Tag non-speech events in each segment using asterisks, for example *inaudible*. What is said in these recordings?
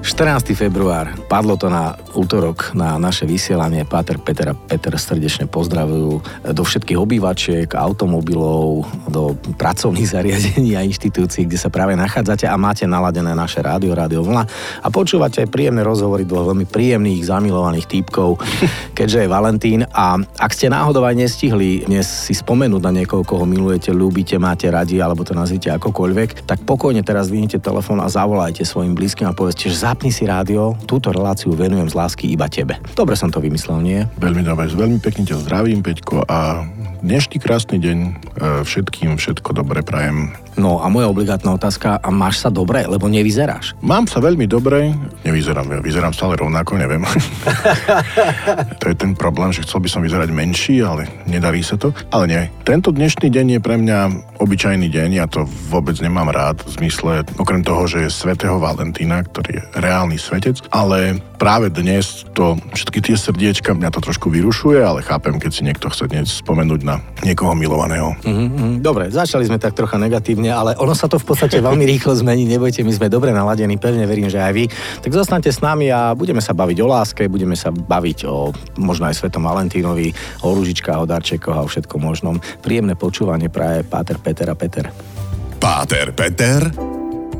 14. február, padlo to na útorok na naše vysielanie. Páter Peter a Peter srdečne pozdravujú do všetkých obývačiek, automobilov, do pracovných *laughs* zariadení a inštitúcií, kde sa práve nachádzate a máte naladené naše rádio, rádio vlna a počúvate príjemné rozhovory dvoch veľmi príjemných, zamilovaných týpkov, *laughs* keďže je Valentín a ak ste náhodou aj nestihli dnes si spomenúť na niekoho, koho milujete, ľúbite, máte radi alebo to nazvite akokoľvek, tak pokojne teraz vyhnite telefón a zavolajte svojim blízkym a povedzte, že zapni si rádio, túto reláciu venujem z lásky iba tebe. Dobre som to vymyslel, nie? Veľmi dobre, veľmi pekne ťa zdravím, Peťko, a dnešný krásny deň e, všetkým všetko dobre prajem. No a moja obligátna otázka, a máš sa dobre, lebo nevyzeráš? Mám sa veľmi dobre, nevyzerám, vyzerám stále rovnako, neviem. *laughs* to je ten problém, že chcel by som vyzerať menší, ale nedarí sa to. Ale nie, tento dnešný deň je pre mňa obyčajný deň, ja to vôbec nemám rád, v zmysle, okrem toho, že je svätého Valentína, ktorý je reálny svetec, ale práve dnes to, všetky tie srdiečka, mňa to trošku vyrušuje, ale chápem, keď si niekto chce dnes spomenúť na niekoho milovaného. Mm-hmm. Dobre, začali sme tak trocha negatívne, ale ono sa to v podstate veľmi rýchlo zmení, nebojte, my sme dobre naladení, pevne verím, že aj vy. Tak zostanete s nami a budeme sa baviť o láske, budeme sa baviť o možno aj Svetom Valentínovi, o ružičkách, o darčekoch a o všetkom možnom. Príjemné počúvanie praje Páter Peter a Peter. Páter Peter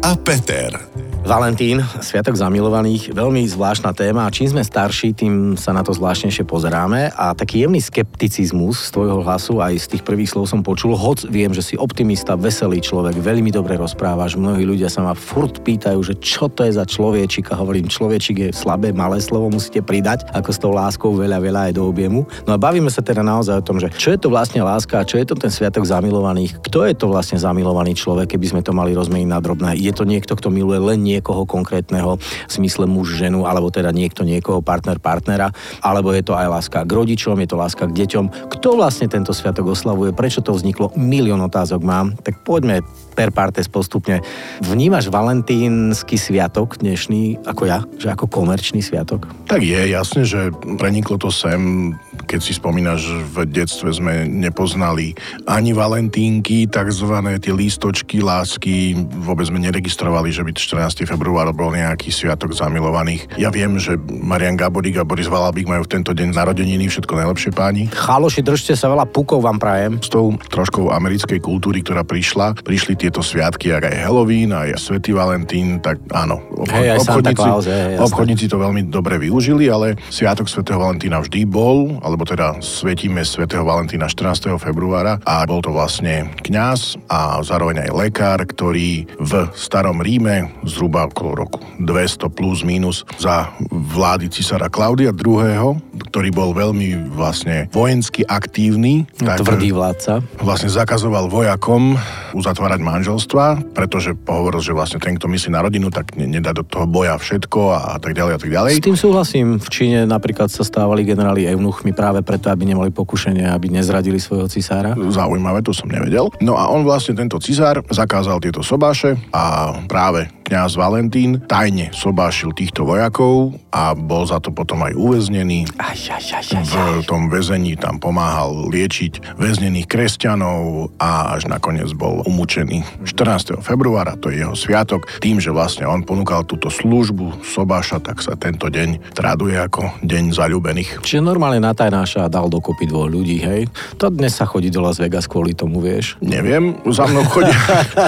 a Peter. Valentín, Sviatok zamilovaných, veľmi zvláštna téma čím sme starší, tým sa na to zvláštnejšie pozeráme a taký jemný skepticizmus z tvojho hlasu aj z tých prvých slov som počul, hoc viem, že si optimista, veselý človek, veľmi dobre rozprávaš, mnohí ľudia sa ma furt pýtajú, že čo to je za človečik a hovorím, človečik je slabé, malé slovo, musíte pridať, ako s tou láskou veľa, veľa aj do objemu. No a bavíme sa teda naozaj o tom, že čo je to vlastne láska čo je to ten Sviatok zamilovaných, kto je to vlastne zamilovaný človek, keby sme to mali rozmeniť na drobné. Je to niekto, kto miluje len niekoho konkrétneho v smysle muž, ženu, alebo teda niekto niekoho, partner, partnera, alebo je to aj láska k rodičom, je to láska k deťom. Kto vlastne tento sviatok oslavuje, prečo to vzniklo, milión otázok mám, tak poďme per partes postupne. Vnímaš valentínsky sviatok dnešný ako ja, že ako komerčný sviatok? Tak je, jasne, že preniklo to sem, keď si spomínaš, v detstve sme nepoznali ani valentínky, takzvané tie lístočky, lásky, vôbec sme neregistrovali, že by 14. február bol nejaký sviatok zamilovaných. Ja viem, že Marian Gaborík a Boris Valabík majú v tento deň narodeniny, všetko najlepšie páni. Chaloši, držte sa veľa pukov vám prajem. S tou troškou americkej kultúry, ktorá prišla, prišli tieto sviatky, aj Halloween, aj Svetý Valentín, tak áno, obchod, hey, obchodníci, Claus, hey, obchodníci to veľmi dobre využili, ale Sviatok Svetého Valentína vždy bol, alebo teda svetíme Svetého Valentína 14. februára a bol to vlastne kňaz a zároveň aj lekár, ktorý v starom Ríme zhruba okolo roku 200 plus minus za vlády cisára Klaudia II., ktorý bol veľmi vlastne vojensky aktívny. Tak Tvrdý vládca. Vlastne zakazoval vojakom uzatvárať manželstva, pretože hovoril, že vlastne ten, kto myslí na rodinu, tak nedá do toho boja všetko a, a tak ďalej a tak ďalej. S tým súhlasím. V Číne napríklad sa stávali generáli eunuchmi práve preto, aby nemali pokušenie, aby nezradili svojho cisára. Zaujímavé, to som nevedel. No a on vlastne tento cisár zakázal tieto sobáše a práve kňaz Valentín tajne sobášil týchto vojakov a bol za to potom aj uväznený. Aj, aj, aj, aj, v tom väzení tam pomáhal liečiť väznených kresťanov a až nakoniec bol umúčený 14. februára, to je jeho sviatok. Tým, že vlastne on ponúkal túto službu sobáša, tak sa tento deň traduje ako deň zalúbených. Čiže normálne natajnáša dal dokopy dvoch ľudí, hej? To dnes sa chodí do Las Vegas kvôli tomu, vieš? Neviem, za mnou chodia,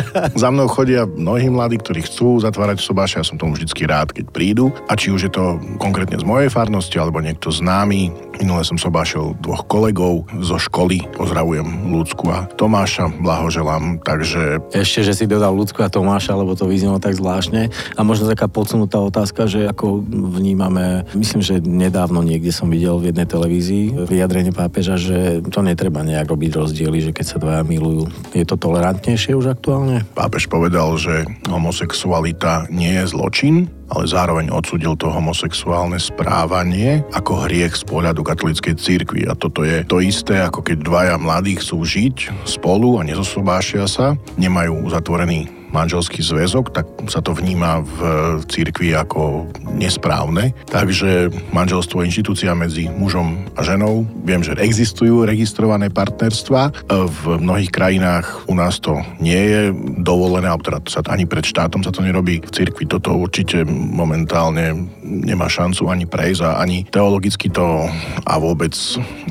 *laughs* za mnou chodia mnohí mladí, ktorí chcú zatvárať sobáše, ja som tomu vždycky rád, keď prídu. A či už je to konkrétne z mojej farnosti, alebo niekto známy. Minule som sobášil dvoch kolegov zo školy. Pozdravujem Ľudsku a Tomáša, blahoželám. Takže... Ešte, že si dodal Ľudsku a Tomáša, lebo to vyznelo tak zvláštne. A možno taká podsunutá otázka, že ako vnímame, myslím, že nedávno niekde som videl v jednej televízii vyjadrenie pápeža, že to netreba nejak robiť rozdiely, že keď sa dvaja milujú. Je to tolerantnejšie už aktuálne? Pápež povedal, že homosexuál homosexualita nie je zločin, ale zároveň odsudil to homosexuálne správanie ako hriech z pohľadu katolíckej cirkvi. A toto je to isté, ako keď dvaja mladí chcú žiť spolu a nezosobášia sa, nemajú uzatvorený manželský zväzok, tak sa to vníma v cirkvi ako nesprávne. Takže manželstvo je inštitúcia medzi mužom a ženou. Viem, že existujú registrované partnerstva. V mnohých krajinách u nás to nie je dovolené, alebo teda sa ani pred štátom sa to nerobí. V cirkvi toto určite momentálne nemá šancu ani prejsť a ani teologicky to a vôbec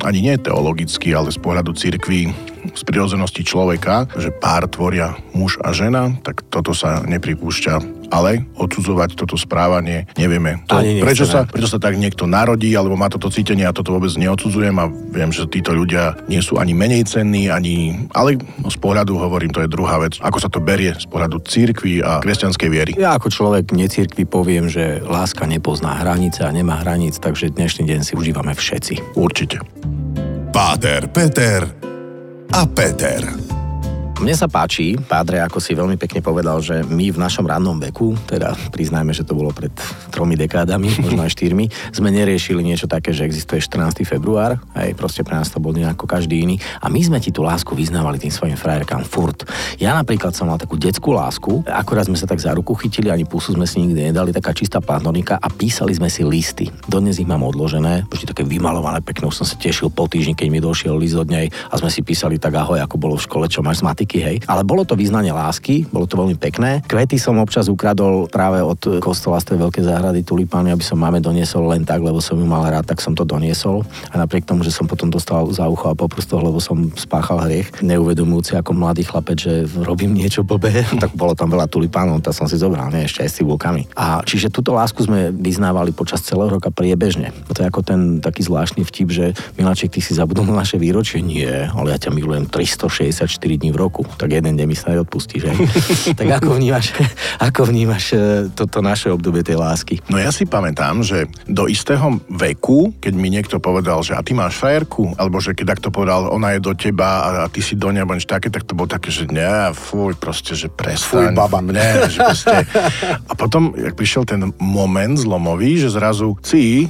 ani nie teologicky, ale z pohľadu cirkvi z prirodzenosti človeka, že pár tvoria muž a žena, tak toto sa nepripúšťa ale odsudzovať toto správanie nevieme. To, prečo, sa, prečo sa tak niekto narodí, alebo má toto cítenie, a toto vôbec neodsudzujem a viem, že títo ľudia nie sú ani menej cenní, ani... Ale z pohľadu, hovorím, to je druhá vec. Ako sa to berie z pohľadu církvy a kresťanskej viery? Ja ako človek necírkvy poviem, že láska nepozná hranice a nemá hraníc, takže dnešný deň si užívame všetci. Určite. Páter, Peter a Peter. Mne sa páči, Pádre, ako si veľmi pekne povedal, že my v našom rannom veku, teda priznajme, že to bolo pred tromi dekádami, *laughs* možno aj štyrmi, sme neriešili niečo také, že existuje 14. február, aj proste pre nás to bol nejako každý iný. A my sme ti tú lásku vyznávali tým svojim frajerkám furt. Ja napríklad som mal takú detskú lásku, akorát sme sa tak za ruku chytili, ani pusu sme si nikdy nedali, taká čistá platonika a písali sme si listy. Dodnes ich mám odložené, vždy také vymalované, pekné, už som sa tešil po týždni, keď mi došiel list od nej a sme si písali tak ahoj, ako bolo v škole, čo máš z matiky politiky, hej. Ale bolo to význanie lásky, bolo to veľmi pekné. Kvety som občas ukradol práve od kostola z tej veľkej záhrady tulipány, aby som máme doniesol len tak, lebo som ju mal rád, tak som to doniesol. A napriek tomu, že som potom dostal za ucho a po prstoch, lebo som spáchal hriech, neuvedomujúci ako mladý chlapec, že robím niečo blbé, *laughs* tak bolo tam veľa tulipánov, tak som si zobral, nie, ešte aj s cibulkami. A čiže túto lásku sme vyznávali počas celého roka priebežne. To je ako ten taký zvláštny vtip, že Miláček, ty si zabudol na naše výročie? Nie, ale ja ťa milujem 364 dní v roku roku, tak jeden deň mi sa odpustí, že? *laughs* tak ako vnímaš, *laughs* ako vnímaš e, toto naše obdobie tej lásky? No ja si pamätám, že do istého veku, keď mi niekto povedal, že a ty máš frajerku, alebo že keď takto povedal, ona je do teba a, a ty si do nej, alebo také, tak to bolo také, že nie, fuj, proste, že prestaň. Fuj, baba. *laughs* Nie, že proste. A potom, jak prišiel ten moment zlomový, že zrazu si,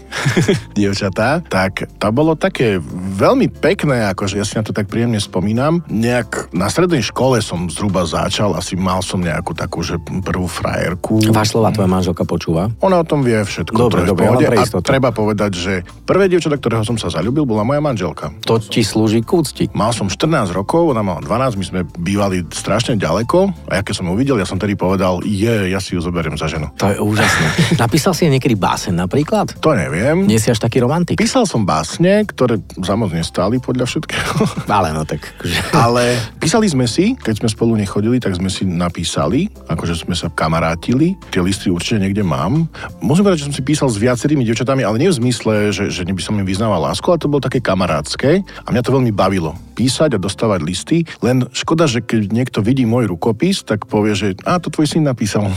dievčatá, tak to bolo také veľmi pekné, akože ja si na to tak príjemne spomínam. Nejak na strednej strednej škole som zhruba začal, asi mal som nejakú takú, že prvú frajerku. Váš slova tvoja manželka počúva? Ona o tom vie všetko. Dobre, dobre, ona A treba povedať, že prvé dievča, ktorého som sa zalúbil, bola moja manželka. To ti slúži k úcti. Mal som 14 rokov, ona mala 12, my sme bývali strašne ďaleko a ja keď som ju uvidel, ja som tedy povedal, je, ja si ju zoberiem za ženu. To je úžasné. *laughs* Napísal si niekedy básen napríklad? To neviem. Nie si až taký romantik. Písal som básne, ktoré za moc nestáli podľa všetkého. Ale no tak. Ale písali sme si, keď sme spolu nechodili, tak sme si napísali, akože sme sa kamarátili. Tie listy určite niekde mám. Môžem povedať, že som si písal s viacerými dievčatami, ale nie v zmysle, že, že by som im vyznával lásku, ale to bolo také kamarátske a mňa to veľmi bavilo. Písať a dostávať listy, len škoda, že keď niekto vidí môj rukopis, tak povie, že a to tvoj syn napísal.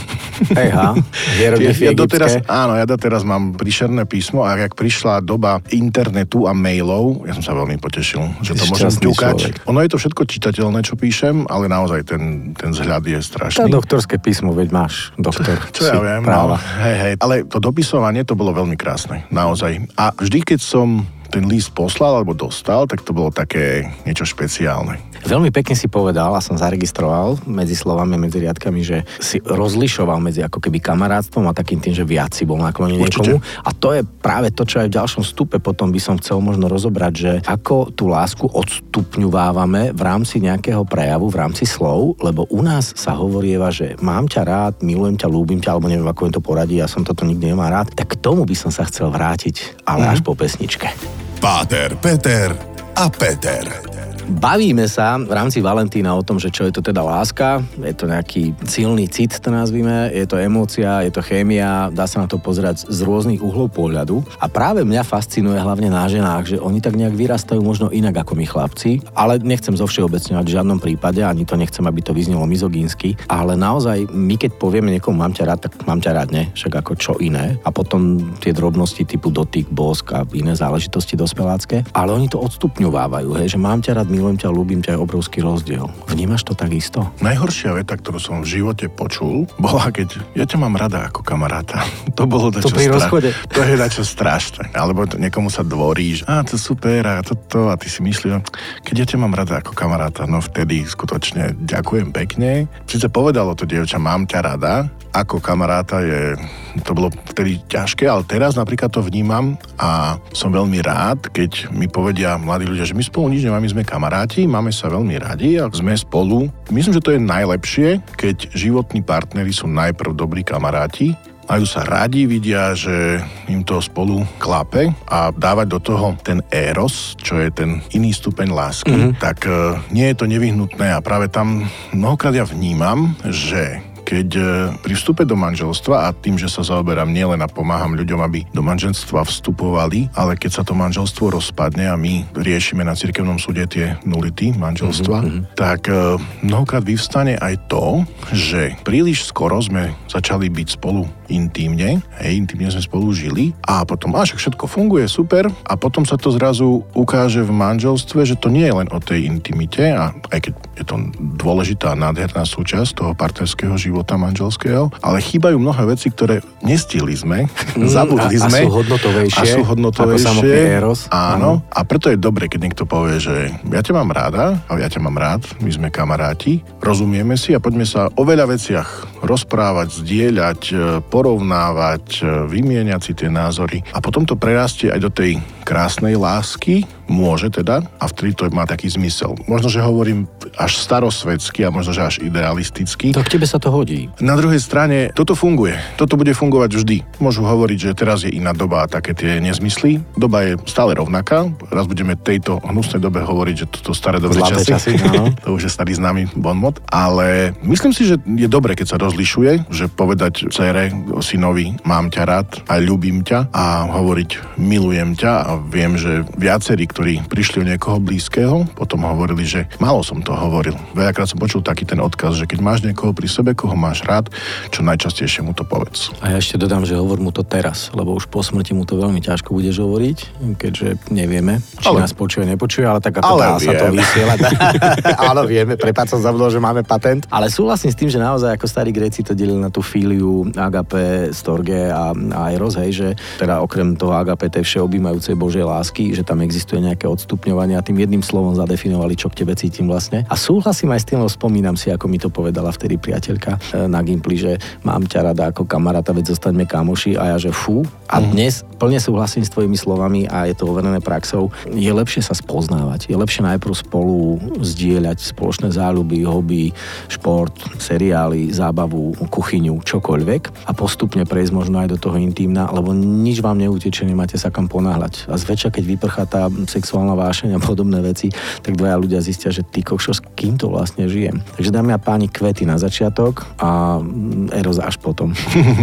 Ejha, *laughs* ja, ja doteraz, áno, ja doteraz mám príšerné písmo a ak prišla doba internetu a mailov, ja som sa veľmi potešil, že to môžem ťukať. Ono je to všetko čitateľné, čo píšem, ale naozaj ten, ten vzhľad je strašný. To doktorské písmo, veď máš doktor. Čo, čo ja viem, no, hej, hej. Ale to dopisovanie, to bolo veľmi krásne, naozaj. A vždy, keď som ten list poslal alebo dostal, tak to bolo také niečo špeciálne. Veľmi pekne si povedal a som zaregistroval medzi slovami, medzi riadkami, že si rozlišoval medzi ako keby kamarátstvom a takým tým, že viac si bol naklonený niekomu. A to je práve to, čo aj v ďalšom stupe potom by som chcel možno rozobrať, že ako tú lásku odstupňovávame v rámci nejakého prejavu, v rámci slov, lebo u nás sa hovorieva, že mám ťa rád, milujem ťa, ľúbim ťa, alebo neviem, ako je to poradí, ja som toto nikdy nemá rád, tak k tomu by som sa chcel vrátiť, ale mm. až po pesničke. Páter, Peter a Peter. Bavíme sa v rámci Valentína o tom, že čo je to teda láska. Je to nejaký silný cit, to nazvime, je to emócia, je to chémia, dá sa na to pozerať z rôznych uhlov pohľadu. A práve mňa fascinuje hlavne na ženách, že oni tak nejak vyrastajú možno inak ako my chlapci, ale nechcem zo všeobecňovať v žiadnom prípade, ani to nechcem, aby to vyznelo mizogínsky, ale naozaj my keď povieme niekomu mám ťa rád, tak mám ťa rád, ne? Však ako čo iné. A potom tie drobnosti typu dotyk, bosk a iné záležitosti dospelácké, ale oni to odstupňovávajú, hej, že mám ťa rád, milujem ťa, ľúbim ťa je obrovský rozdiel. Vnímaš to takisto? Najhoršia veta, ktorú som v živote počul, bola, keď ja ťa mám rada ako kamaráta. *laughs* To bolo to pri rozchode. To je dačo strašné. Alebo to niekomu sa dvorí, že a to super a toto a ty si myslíš, keď ja ťa mám rada ako kamaráta, no vtedy skutočne ďakujem pekne. Sice povedalo to dievča, mám ťa rada, ako kamaráta je, to bolo vtedy ťažké, ale teraz napríklad to vnímam a som veľmi rád, keď mi povedia mladí ľudia, že my spolu nič nemáme, sme kamaráti, máme sa veľmi radi a sme spolu. Myslím, že to je najlepšie, keď životní partnery sú najprv dobrí kamaráti majú sa radi, vidia, že im to spolu klape a dávať do toho ten éros, čo je ten iný stupeň lásky, mm-hmm. tak uh, nie je to nevyhnutné a práve tam mnohokrát ja vnímam, že keď e, pri vstupe do manželstva a tým, že sa zaoberám nielen a pomáham ľuďom, aby do manželstva vstupovali, ale keď sa to manželstvo rozpadne a my riešime na cirkevnom súde tie nulity manželstva, mm-hmm. tak e, mnohokrát vyvstane aj to, že príliš skoro sme začali byť spolu intímne, hej, intímne sme spolu žili a potom, až všetko funguje, super a potom sa to zrazu ukáže v manželstve, že to nie je len o tej intimite a aj keď je to dôležitá nádherná súčasť toho partnerského života, manželského, ale chýbajú mnohé veci, ktoré nestihli sme, mm, *laughs* zabudli a, sme. A sú hodnotovejšie. A sú hodnotovejšie. Eros. Áno. A preto je dobre, keď niekto povie, že ja ťa mám ráda, a ja ťa mám rád, my sme kamaráti, rozumieme si a poďme sa o veľa veciach rozprávať, zdieľať, e, porovnávať, e, vymieňať si tie názory. A potom to prerastie aj do tej krásnej lásky, môže teda, a vtedy to má taký zmysel. Možno, že hovorím až starosvedsky a možno, že až idealisticky. Tak tebe sa to hodí. Na druhej strane, toto funguje. Toto bude fungovať vždy. Môžu hovoriť, že teraz je iná doba a také tie nezmysly. Doba je stále rovnaká. Raz budeme tejto hnusnej dobe hovoriť, že toto staré dobré časy. časy *laughs* to už je starý známy bonmot. Ale myslím si, že je dobre, keď sa rozlišuje, že povedať cere, synovi, mám ťa rád a ľúbim ťa a hovoriť milujem ťa a viem, že viacerí, ktorí prišli o niekoho blízkeho, potom hovorili, že málo som to hovoril. Veľakrát som počul taký ten odkaz, že keď máš niekoho pri sebe, koho máš rád, čo najčastejšie mu to povedz. A ja ešte dodám, že hovor mu to teraz, lebo už po smrti mu to veľmi ťažko budeš hovoriť, keďže nevieme, či ale, nás počuje, nepočuje, ale tak ako ale dá sa to vysielať. *laughs* Áno, vieme, prepáč som zabudol, že máme patent. Ale súhlasím s tým, že naozaj ako starí Gréci to delili na tú fíliu agape, storge a, a eros, hej, že teda okrem toho agape tej všeobjímajúcej Božej lásky, že tam existuje nejaké odstupňovanie a tým jedným slovom zadefinovali, čo k tebe cítim vlastne. A súhlasím aj s tým, spomínam si, ako mi to povedala vtedy priateľka e, na Gimply, že mám ťa rada ako kamaráta, veď zostaňme kamoši a ja, že fú. A mm. dnes plne súhlasím s tvojimi slovami a je to overené praxou. Je lepšie sa spoznávať. Je lepšie najprv spolu zdieľať spoločné záľuby, hobby, šport, seriály, zábavu, kuchyňu, čokoľvek a postupne prejsť možno aj do toho intímna, lebo nič vám neutečie, nemáte sa kam ponáhľať. A zväčša, keď vyprchá tá sexuálna vášeň a podobné veci, tak dvaja ľudia zistia, že ty kokšo, s kým to vlastne žijem. Takže dámy a páni, kvety na začiatok a eros až potom.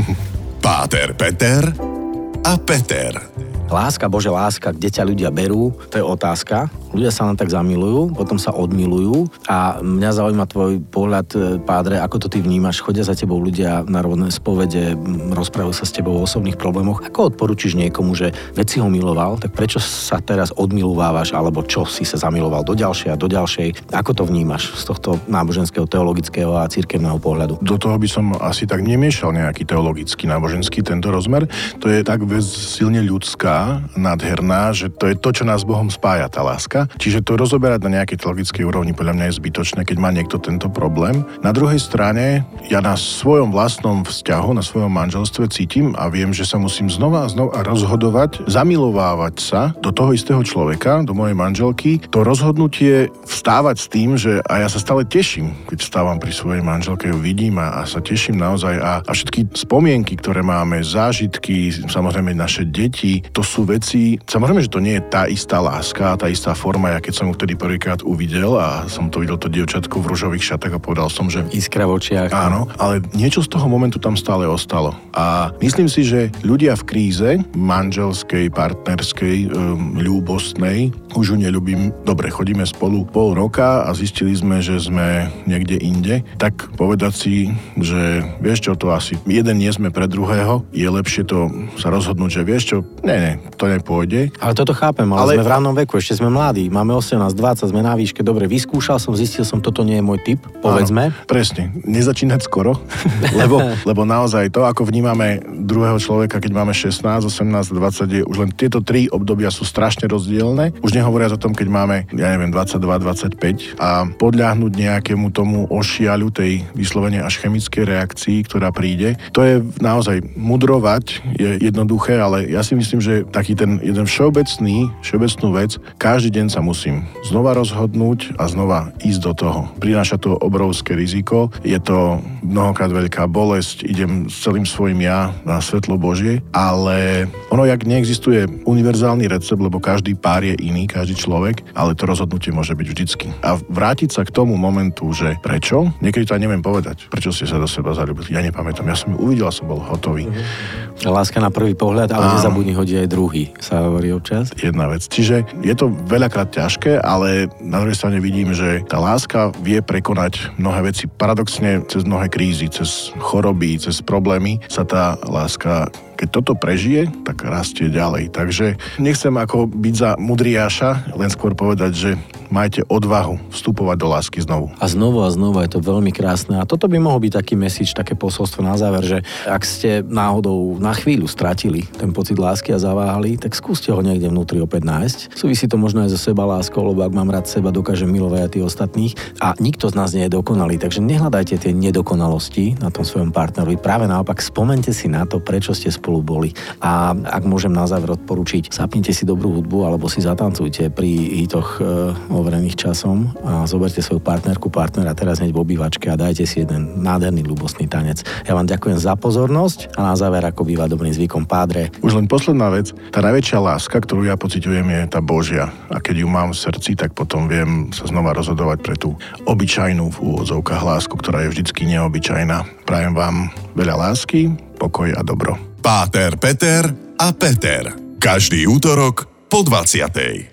*laughs* Páter Peter a Peter. Láska, Bože, láska, kde ťa ľudia berú, to je otázka ľudia sa len tak zamilujú, potom sa odmilujú a mňa zaujíma tvoj pohľad, e, pádre, ako to ty vnímaš, chodia za tebou ľudia na rovné spovede, rozprávajú sa s tebou o osobných problémoch. Ako odporučíš niekomu, že veď si ho miloval, tak prečo sa teraz odmilovávaš, alebo čo si sa zamiloval do ďalšej a do ďalšej? Ako to vnímaš z tohto náboženského, teologického a cirkevného pohľadu? Do toho by som asi tak nemiešal nejaký teologický, náboženský tento rozmer. To je tak vec silne ľudská, nádherná, že to je to, čo nás Bohom spája, tá láska Čiže to rozoberať na nejakej teologickej úrovni podľa mňa je zbytočné, keď má niekto tento problém. Na druhej strane, ja na svojom vlastnom vzťahu, na svojom manželstve cítim a viem, že sa musím znova a znova rozhodovať, zamilovávať sa do toho istého človeka, do mojej manželky. To rozhodnutie vstávať s tým, že a ja sa stále teším, keď vstávam pri svojej manželke, ju vidím a, a sa teším naozaj a, a všetky spomienky, ktoré máme, zážitky, samozrejme naše deti, to sú veci, samozrejme, že to nie je tá istá láska, tá istá forma. Ja keď som ho vtedy prvýkrát uvidel a som to videl to dievčatko v ružových šatách a povedal som, že... Iskra v očiach. Áno, ale niečo z toho momentu tam stále ostalo. A myslím si, že ľudia v kríze, manželskej, partnerskej, um, ľúbostnej, už ju neľubím, dobre, chodíme spolu pol roka a zistili sme, že sme niekde inde, tak povedať si, že vieš čo, to asi jeden nie sme pre druhého, je lepšie to sa rozhodnúť, že vieš čo, ne, ne, to nepôjde. Ale toto chápem, ale, ale sme v rannom veku, ešte sme mladí máme 18, 20, sme na výške, dobre, vyskúšal som, zistil som, toto nie je môj typ, povedzme. Áno, presne, nezačínať skoro, *laughs* lebo, *laughs* lebo naozaj to, ako vnímame druhého človeka, keď máme 16, 18, 20, je, už len tieto tri obdobia sú strašne rozdielne. Už nehovoria o tom, keď máme, ja neviem, 22, 25 a podľahnuť nejakému tomu ošiaľu tej vyslovene až chemickej reakcii, ktorá príde. To je naozaj mudrovať, je jednoduché, ale ja si myslím, že taký ten jeden všeobecný, všeobecnú vec, každý deň sa musím znova rozhodnúť a znova ísť do toho. Prináša to obrovské riziko, je to mnohokrát veľká bolesť, idem s celým svojim ja na svetlo Božie, ale ono, jak neexistuje univerzálny recept, lebo každý pár je iný, každý človek, ale to rozhodnutie môže byť vždycky. A vrátiť sa k tomu momentu, že prečo, niekedy to aj neviem povedať, prečo ste sa do seba zalúbili. Ja nepamätám, ja som ju uvidel a som bol hotový. Láska na prvý pohľad, ale nezabudni hodiť aj druhý, sa hovorí občas. Jedna vec. Čiže je to veľakrát ťažké, ale na druhej strane vidím, že tá láska vie prekonať mnohé veci. Paradoxne cez mnohé krízy, cez choroby, cez problémy sa tá láska keď toto prežije, tak rastie ďalej. Takže nechcem ako byť za mudriáša, len skôr povedať, že majte odvahu vstupovať do lásky znovu. A znovu a znovu je to veľmi krásne. A toto by mohol byť taký message, také posolstvo na záver, že ak ste náhodou na chvíľu stratili ten pocit lásky a zaváhali, tak skúste ho niekde vnútri opäť nájsť. Súvisí to možno aj so seba láskou, lebo ak mám rád seba, dokážem milovať aj tých ostatných. A nikto z nás nie je dokonalý, takže nehľadajte tie nedokonalosti na tom svojom partnerovi. Práve naopak spomente si na to, prečo ste spolu boli. A ak môžem na záver odporučiť, zapnite si dobrú hudbu alebo si zatancujte pri hitoch e, overených časom a zoberte svoju partnerku, partnera teraz hneď v obývačke a dajte si jeden nádherný ľubostný tanec. Ja vám ďakujem za pozornosť a na záver, ako býva dobrým zvykom pádre. Už len posledná vec, tá najväčšia láska, ktorú ja pociťujem, je tá Božia. A keď ju mám v srdci, tak potom viem sa znova rozhodovať pre tú obyčajnú v úvodzovkách lásku, ktorá je vždycky neobyčajná. Prajem vám veľa lásky, pokoj a dobro. Páter, Peter a Peter. Každý útorok po 20.